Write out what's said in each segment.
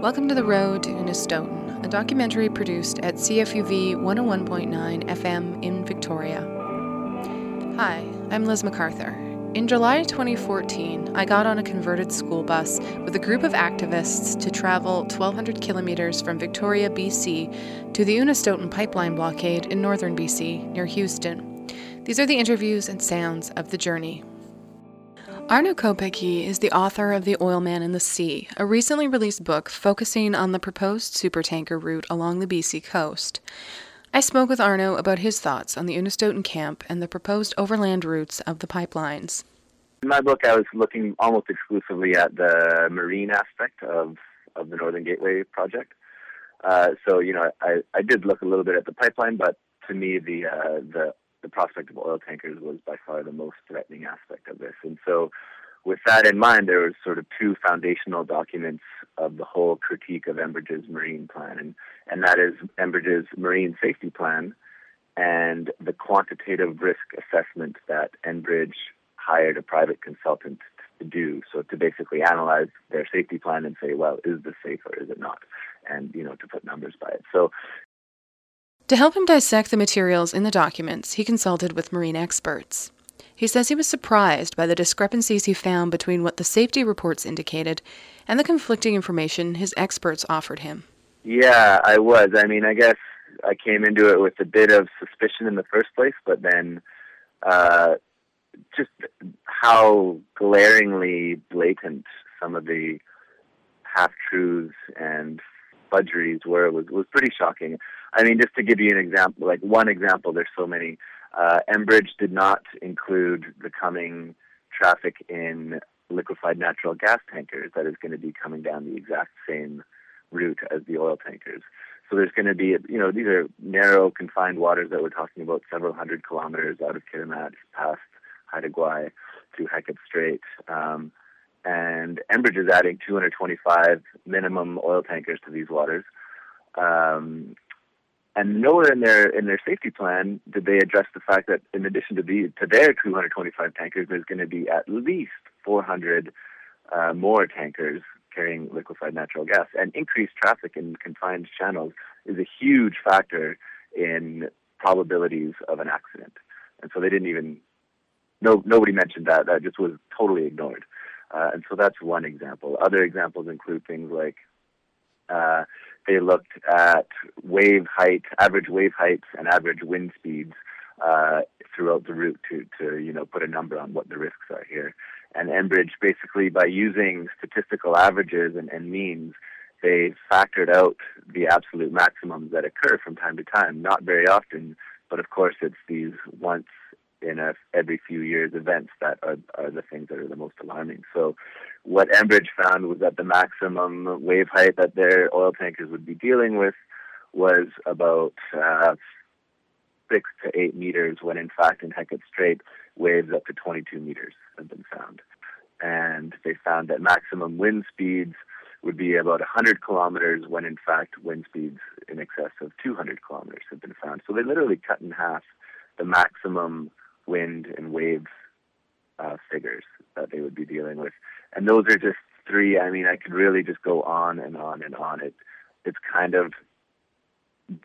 Welcome to The Road to Unistoten, a documentary produced at CFUV 101.9 FM in Victoria. Hi, I'm Liz MacArthur. In July 2014, I got on a converted school bus with a group of activists to travel 1,200 kilometers from Victoria, BC, to the Unistoten pipeline blockade in northern BC, near Houston. These are the interviews and sounds of the journey. Arno Kopecky is the author of The Oil Man and the Sea, a recently released book focusing on the proposed supertanker route along the BC coast. I spoke with Arno about his thoughts on the Unistoten camp and the proposed overland routes of the pipelines. In my book, I was looking almost exclusively at the marine aspect of, of the Northern Gateway project. Uh, so, you know, I, I did look a little bit at the pipeline, but to me, the uh, the the prospect of oil tankers was by far the most threatening aspect of this. And so, with that in mind, there was sort of two foundational documents of the whole critique of Enbridge's marine plan, and, and that is Enbridge's marine safety plan and the quantitative risk assessment that Enbridge hired a private consultant to do. So to basically analyze their safety plan and say, well, is this safe or is it not? And, you know, to put numbers by it. So to help him dissect the materials in the documents, he consulted with marine experts. He says he was surprised by the discrepancies he found between what the safety reports indicated and the conflicting information his experts offered him. Yeah, I was. I mean, I guess I came into it with a bit of suspicion in the first place, but then uh, just how glaringly blatant some of the half truths and fudgeries were was was pretty shocking. I mean, just to give you an example, like one example, there's so many. Uh, Enbridge did not include the coming traffic in liquefied natural gas tankers that is going to be coming down the exact same route as the oil tankers. So there's going to be, you know, these are narrow, confined waters that we're talking about, several hundred kilometers out of Kitimat past Haida Gwaii to Hecate Strait. Um, and Enbridge is adding 225 minimum oil tankers to these waters. Um, and nowhere in their in their safety plan did they address the fact that in addition to the to their 225 tankers, there's going to be at least 400 uh, more tankers carrying liquefied natural gas. And increased traffic in confined channels is a huge factor in probabilities of an accident. And so they didn't even no nobody mentioned that. That just was totally ignored. Uh, and so that's one example. Other examples include things like uh, they looked at wave height, average wave heights, and average wind speeds uh, throughout the route to, to you know put a number on what the risks are here. And Enbridge basically by using statistical averages and, and means, they factored out the absolute maximums that occur from time to time. Not very often, but of course it's these once in a every few years events that are, are the things that are the most alarming. So what Enbridge found was that the maximum wave height that their oil tankers would be dealing with was about uh, six to eight meters, when in fact in Hecate Strait, waves up to 22 meters have been found. And they found that maximum wind speeds would be about 100 kilometers, when in fact wind speeds in excess of 200 kilometers have been found. So they literally cut in half the maximum wind and wave uh, figures that they would be dealing with. And those are just three. I mean, I could really just go on and on and on. It it's kind of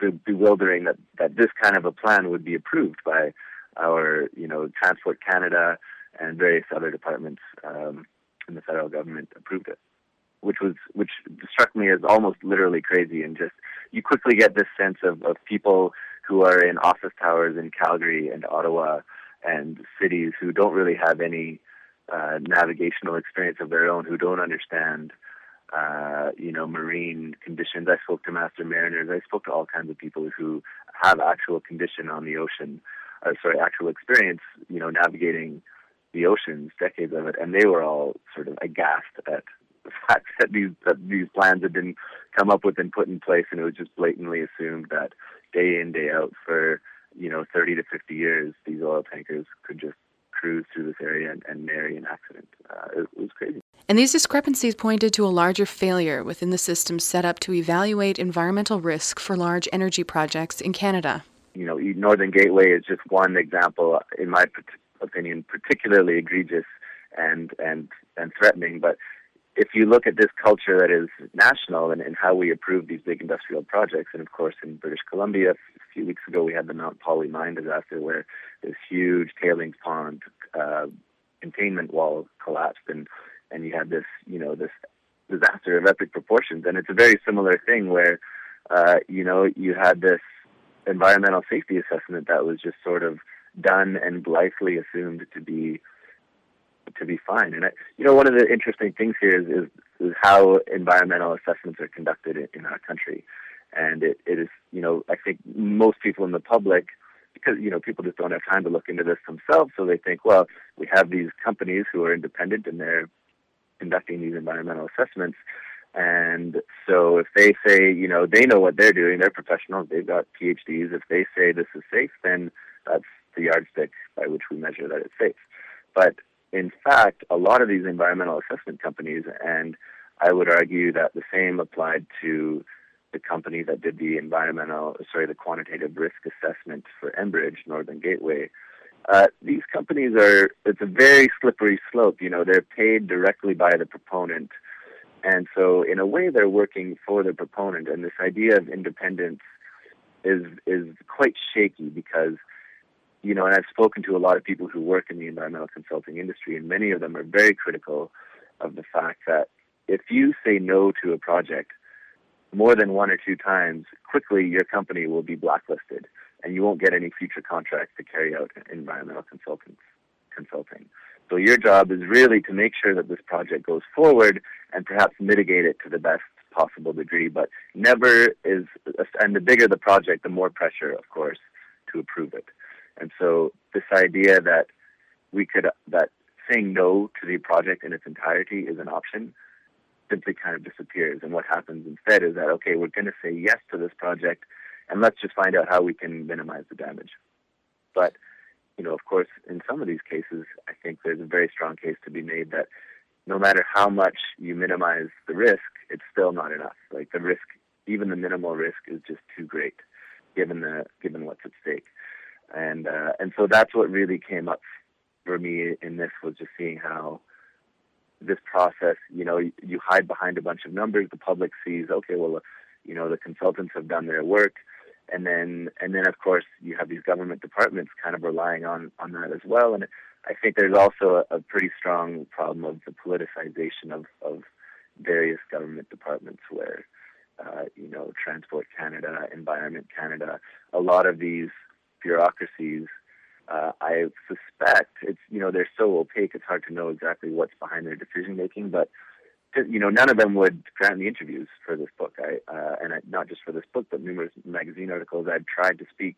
be- bewildering that that this kind of a plan would be approved by our you know Transport Canada and various other departments um, in the federal government approved it, which was which struck me as almost literally crazy. And just you quickly get this sense of, of people who are in office towers in Calgary and Ottawa and cities who don't really have any uh, navigational experience of their own, who don't understand, uh, you know, marine conditions. I spoke to master mariners. I spoke to all kinds of people who have actual condition on the ocean, or sorry, actual experience, you know, navigating the oceans, decades of it, and they were all sort of aghast at the fact that these that these plans had been come up with and put in place, and it was just blatantly assumed that day in day out for you know 30 to 50 years, these oil tankers could just cruise through this area and, and marry an accident. Uh, it, it was crazy. And these discrepancies pointed to a larger failure within the system set up to evaluate environmental risk for large energy projects in Canada. You know, Northern Gateway is just one example, in my opinion, particularly egregious and and and threatening. But if you look at this culture that is national and, and how we approve these big industrial projects, and of course in British Columbia, a few weeks ago we had the Mount Polley mine disaster where this huge tailings pond uh, containment wall collapsed, and and you had this you know this disaster of epic proportions, and it's a very similar thing where uh, you know you had this environmental safety assessment that was just sort of done and blithely assumed to be to be fine. And I, you know, one of the interesting things here is, is, is how environmental assessments are conducted in, in our country. And it, it is, you know, I think most people in the public, because, you know, people just don't have time to look into this themselves. So they think, well, we have these companies who are independent and they're conducting these environmental assessments. And so if they say, you know, they know what they're doing, they're professionals, they've got PhDs. If they say this is safe, then that's the yardstick by which we measure that it's safe. But in fact, a lot of these environmental assessment companies, and I would argue that the same applied to the company that did the environmental, sorry, the quantitative risk assessment for Enbridge, Northern Gateway. Uh, these companies are, it's a very slippery slope. You know, they're paid directly by the proponent. And so, in a way, they're working for the proponent. And this idea of independence is, is quite shaky because you know, and I've spoken to a lot of people who work in the environmental consulting industry, and many of them are very critical of the fact that if you say no to a project more than one or two times, quickly your company will be blacklisted, and you won't get any future contracts to carry out environmental consulting. Consulting. So your job is really to make sure that this project goes forward and perhaps mitigate it to the best possible degree, but never is, and the bigger the project, the more pressure, of course, to approve it. And so this idea that we could that saying no to the project in its entirety is an option simply kind of disappears. And what happens instead is that okay, we're going to say yes to this project, and let's just find out how we can minimize the damage. But you know, of course, in some of these cases, I think there's a very strong case to be made that no matter how much you minimize the risk, it's still not enough. Like the risk, even the minimal risk, is just too great, given the given what's at stake and uh, and so that's what really came up for me in this was just seeing how this process, you know, you, hide behind a bunch of numbers. The public sees, okay, well, you know, the consultants have done their work, and then and then of course you have these government departments kind of relying on on that as well. And I think there's also a, a pretty strong problem of the politicization of of various government departments where. Uh, you know, Transport Canada, Environment Canada, a lot of these bureaucracies, uh, I suspect it's you know they're so opaque it's hard to know exactly what's behind their decision making. But you know none of them would grant me interviews for this book. I uh, and I, not just for this book, but numerous magazine articles. I've tried to speak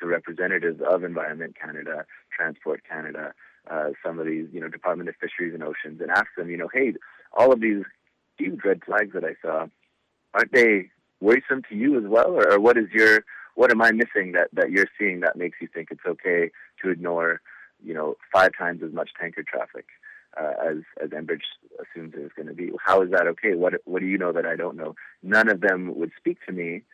to representatives of Environment Canada, Transport Canada, uh, some of these you know Department of Fisheries and Oceans, and ask them you know hey all of these huge red flags that I saw aren't they worrisome to you as well, or, or what is your what am I missing that, that you're seeing that makes you think it's okay to ignore, you know, five times as much tanker traffic uh, as as Enbridge assumes it's going to be? How is that okay? What what do you know that I don't know? None of them would speak to me.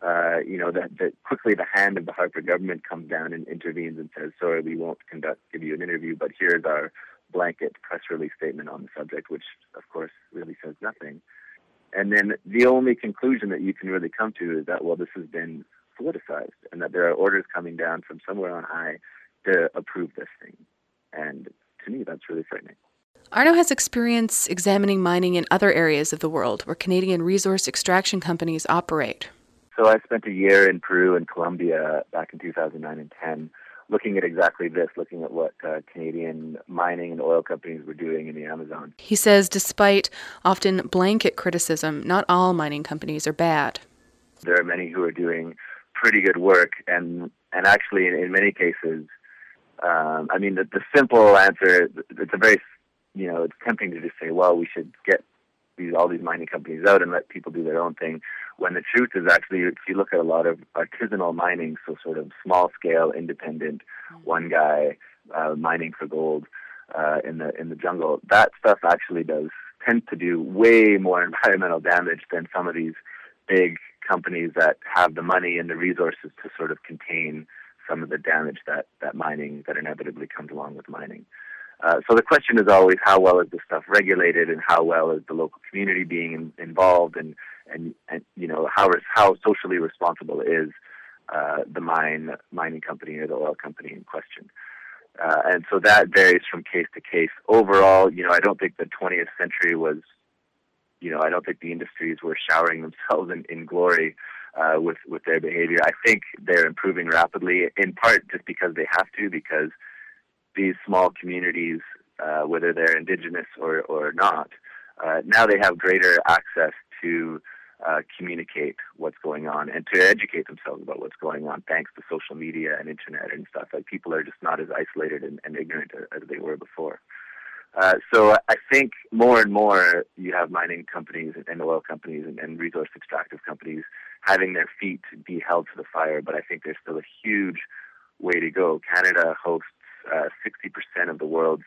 Uh, you know that, that quickly the hand of the Harper government comes down and intervenes and says, "Sorry, we won't conduct give you an interview, but here's our blanket press release statement on the subject," which of course really says nothing. And then the only conclusion that you can really come to is that well, this has been politicized and that there are orders coming down from somewhere on high to approve this thing. And to me, that's really frightening. Arno has experience examining mining in other areas of the world where Canadian resource extraction companies operate. So I spent a year in Peru and Colombia back in 2009 and 10 looking at exactly this, looking at what uh, Canadian mining and oil companies were doing in the Amazon. He says despite often blanket criticism, not all mining companies are bad. There are many who are doing pretty good work, and and actually in, in many cases, um, I mean the, the simple answer it's a very you know it's tempting to just say well we should get these all these mining companies out and let people do their own thing. When the truth is actually, if you look at a lot of artisanal mining, so sort of small scale, independent, mm-hmm. one guy uh, mining for gold uh, in the in the jungle, that stuff actually does tend to do way more environmental damage than some of these big companies that have the money and the resources to sort of contain some of the damage that, that mining that inevitably comes along with mining. Uh, so the question is always how well is this stuff regulated, and how well is the local community being in, involved, and and and you know how how socially responsible is uh, the mine mining company or the oil company in question. Uh, and so that varies from case to case. Overall, you know, I don't think the 20th century was, you know, I don't think the industries were showering themselves in, in glory uh, with with their behavior. I think they're improving rapidly, in part just because they have to, because these small communities, uh, whether they're indigenous or or not, uh, now they have greater access to uh, communicate what's going on and to educate themselves about what's going on thanks to social media and internet and stuff. Like people are just not as isolated and, and ignorant as they were before. Uh, so I think more and more you have mining companies and oil companies and, and resource extractive companies having their feet be held to the fire, but I think there's still a huge way to go. Canada hosts uh, 60% of the world's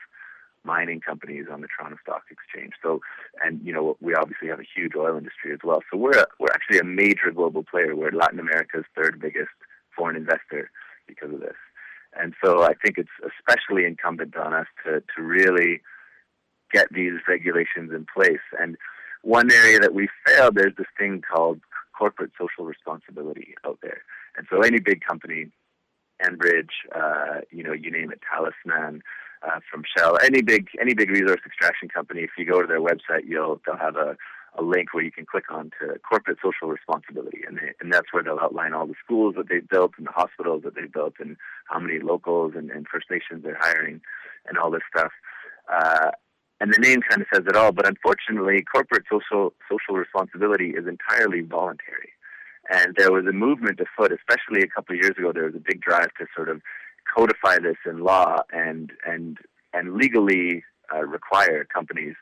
mining companies on the Toronto Stock Exchange. So, and you know, we obviously have a huge oil industry as well. So we're we're actually a major global player. We're Latin America's third biggest foreign investor because of this. And so I think it's especially incumbent on us to to really get these regulations in place. And one area that we failed, there's this thing called corporate social responsibility out there. And so any big company, Enbridge, uh, you know, you name it, Talisman, uh, from Shell, any big any big resource extraction company, if you go to their website, you'll they'll have a, a link where you can click on to corporate social responsibility, and they, and that's where they'll outline all the schools that they've built and the hospitals that they've built and how many locals and, and First Nations they're hiring, and all this stuff. Uh, and the name kind of says it all. But unfortunately, corporate social social responsibility is entirely voluntary. And there was a movement afoot, especially a couple of years ago. There was a big drive to sort of codify this in law and and and legally uh, require companies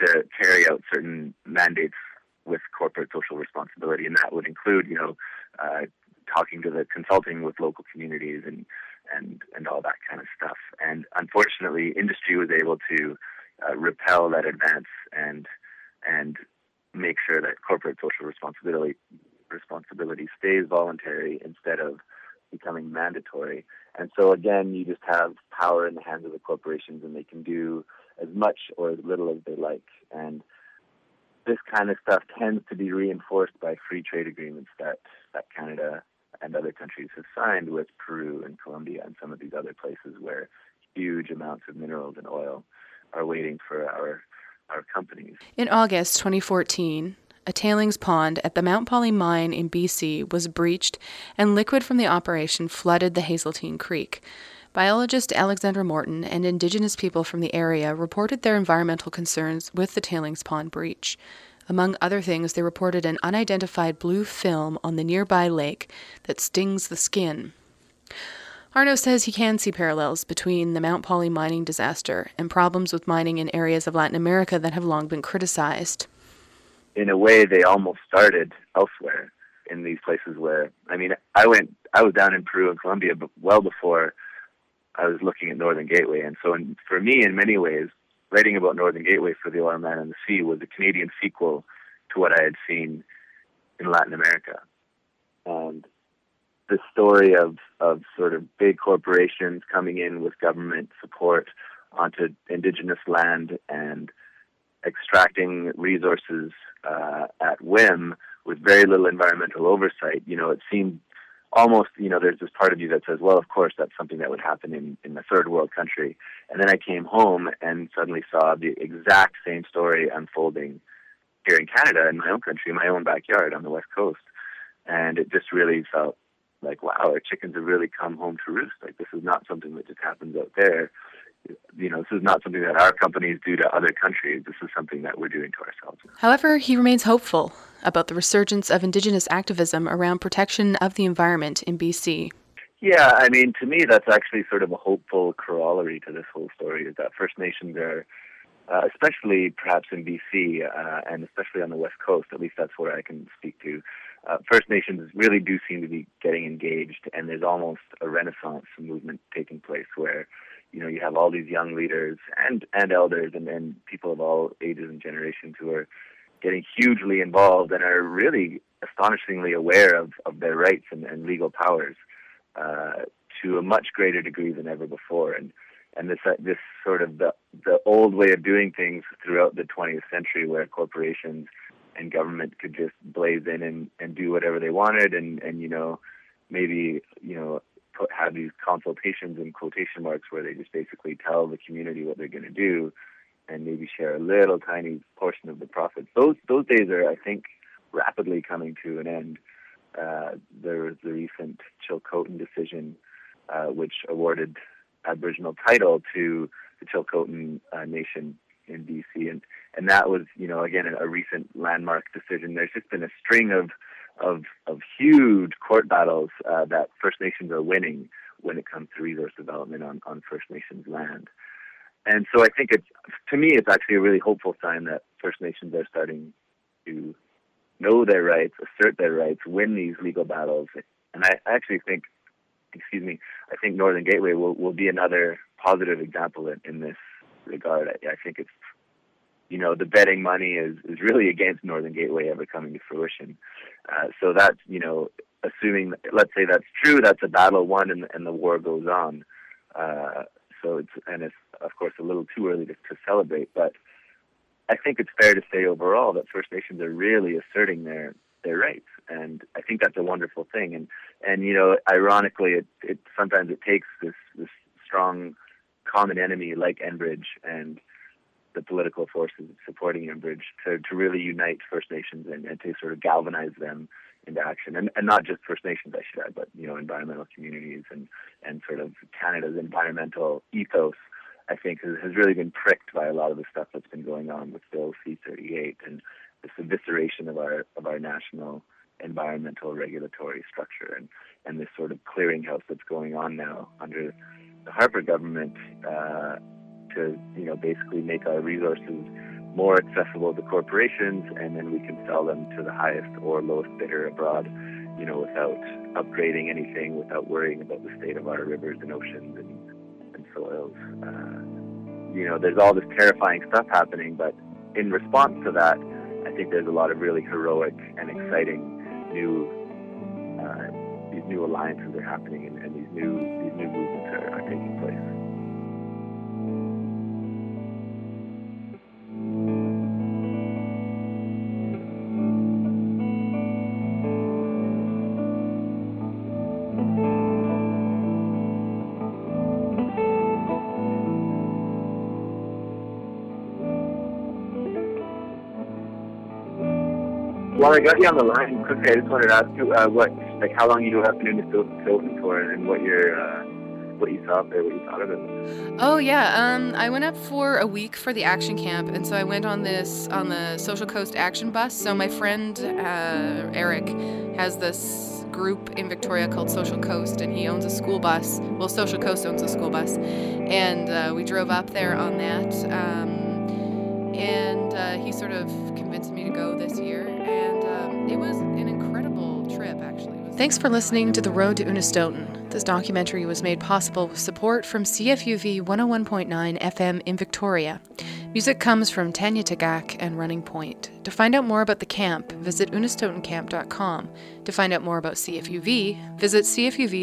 to carry out certain mandates with corporate social responsibility, and that would include, you know, uh, talking to the consulting with local communities and and and all that kind of stuff. And unfortunately, industry was able to uh, repel that advance and and make sure that corporate social responsibility responsibility stays voluntary instead of becoming mandatory. And so again, you just have power in the hands of the corporations, and they can do as much or as little as they like. And this kind of stuff tends to be reinforced by free trade agreements that that Canada and other countries have signed with Peru and Colombia and some of these other places where huge amounts of minerals and oil are waiting for our our companies. In August 2014, a tailings pond at the Mount Polley mine in BC was breached and liquid from the operation flooded the Hazeltine Creek. Biologist Alexandra Morton and Indigenous people from the area reported their environmental concerns with the tailings pond breach. Among other things, they reported an unidentified blue film on the nearby lake that stings the skin. Arno says he can see parallels between the Mount Polley mining disaster and problems with mining in areas of Latin America that have long been criticized. In a way, they almost started elsewhere in these places where, I mean, I went, I was down in Peru and Colombia, well before I was looking at Northern Gateway. And so, in, for me, in many ways, writing about Northern Gateway for the Oil Man and the Sea was a Canadian sequel to what I had seen in Latin America. And the story of, of sort of big corporations coming in with government support onto indigenous land and extracting resources uh, at whim with very little environmental oversight. You know, it seemed almost, you know, there's this part of you that says, well, of course, that's something that would happen in, in a third world country. And then I came home and suddenly saw the exact same story unfolding here in Canada, in my own country, my own backyard on the West Coast. And it just really felt like, wow, our chickens have really come home to roost. Like this is not something that just happens out there. You know, this is not something that our companies do to other countries. This is something that we're doing to ourselves. However, he remains hopeful about the resurgence of Indigenous activism around protection of the environment in BC. Yeah, I mean, to me, that's actually sort of a hopeful corollary to this whole story is that First Nations are, uh, especially perhaps in BC uh, and especially on the West Coast, at least that's where I can speak to, uh, First Nations really do seem to be getting engaged, and there's almost a renaissance movement taking place where, you know, you have all these young leaders and and elders and, and people of all ages and generations who are getting hugely involved and are really astonishingly aware of, of their rights and, and legal powers uh, to a much greater degree than ever before. And and this uh, this sort of the the old way of doing things throughout the 20th century, where corporations and government could just blaze in and, and do whatever they wanted, and and you know maybe you know put, have these consultations in quotation marks where they just basically tell the community what they're going to do, and maybe share a little tiny portion of the profits. Those those days are, I think, rapidly coming to an end. Uh, there was the recent Chilcotin decision, uh, which awarded Aboriginal title to the Chilcotin uh, Nation in BC, and and that was you know again a, recent landmark decision. There's just been a string of of of huge court battles uh, that First Nations are winning when it comes to resource development on on First Nations land. And so I think it's to me it's actually a really hopeful sign that First Nations are starting to know their rights, assert their rights, win these legal battles. And I actually think excuse me, I think Northern Gateway will, will be another positive example in, in this regard. I, I think it's, you know, the betting money is, is really against Northern Gateway ever coming to fruition. Uh, so that's, you know, assuming, let's say that's true, that's a battle won and, and the war goes on. Uh, so it's, and it's, of course, a little too early to, to celebrate, but I think it's fair to say overall that First Nations are really asserting their, their rights, and I think that's a wonderful thing. And and you know, ironically, it, it sometimes it takes this this strong common enemy like Enbridge and the political forces supporting Enbridge to to really unite First Nations and, and to sort of galvanize them into action, and and not just First Nations, I should add, but you know, environmental communities and and sort of Canada's environmental ethos. I think has, has really been pricked by a lot of the stuff that's been going on with Bill C-38 and this evisceration of our of our national environmental regulatory structure and and this sort of clearinghouse that's going on now under the Harper government uh, to you know basically make our resources more accessible to corporations and then we can sell them to the highest or lowest bidder abroad you know without upgrading anything without worrying about the state of our rivers and oceans and, and soils. Uh, you know there's all this terrifying stuff happening but in response to that I think there's a lot of really heroic and exciting new uh, these new alliances are happening and, and these new these new movements while I got you on the line, quickly, I just wanted to ask you uh, what, like, how long you have been in the Stoughton for, and what your, uh, what you saw up there, what you thought of it. Oh yeah, um, I went up for a week for the action camp, and so I went on this on the Social Coast Action Bus. So my friend uh, Eric has this group in Victoria called Social Coast, and he owns a school bus. Well, Social Coast owns a school bus, and uh, we drove up there on that. Um, and uh, he sort of convinced me to go this year it was an incredible trip, actually. Thanks for listening to The Road to Unistoten. This documentary was made possible with support from CFUV 101.9 FM in Victoria. Music comes from Tanya Tagaq and Running Point. To find out more about the camp, visit unistotencamp.com. To find out more about CFUV, visit cfuv.uvic.ca.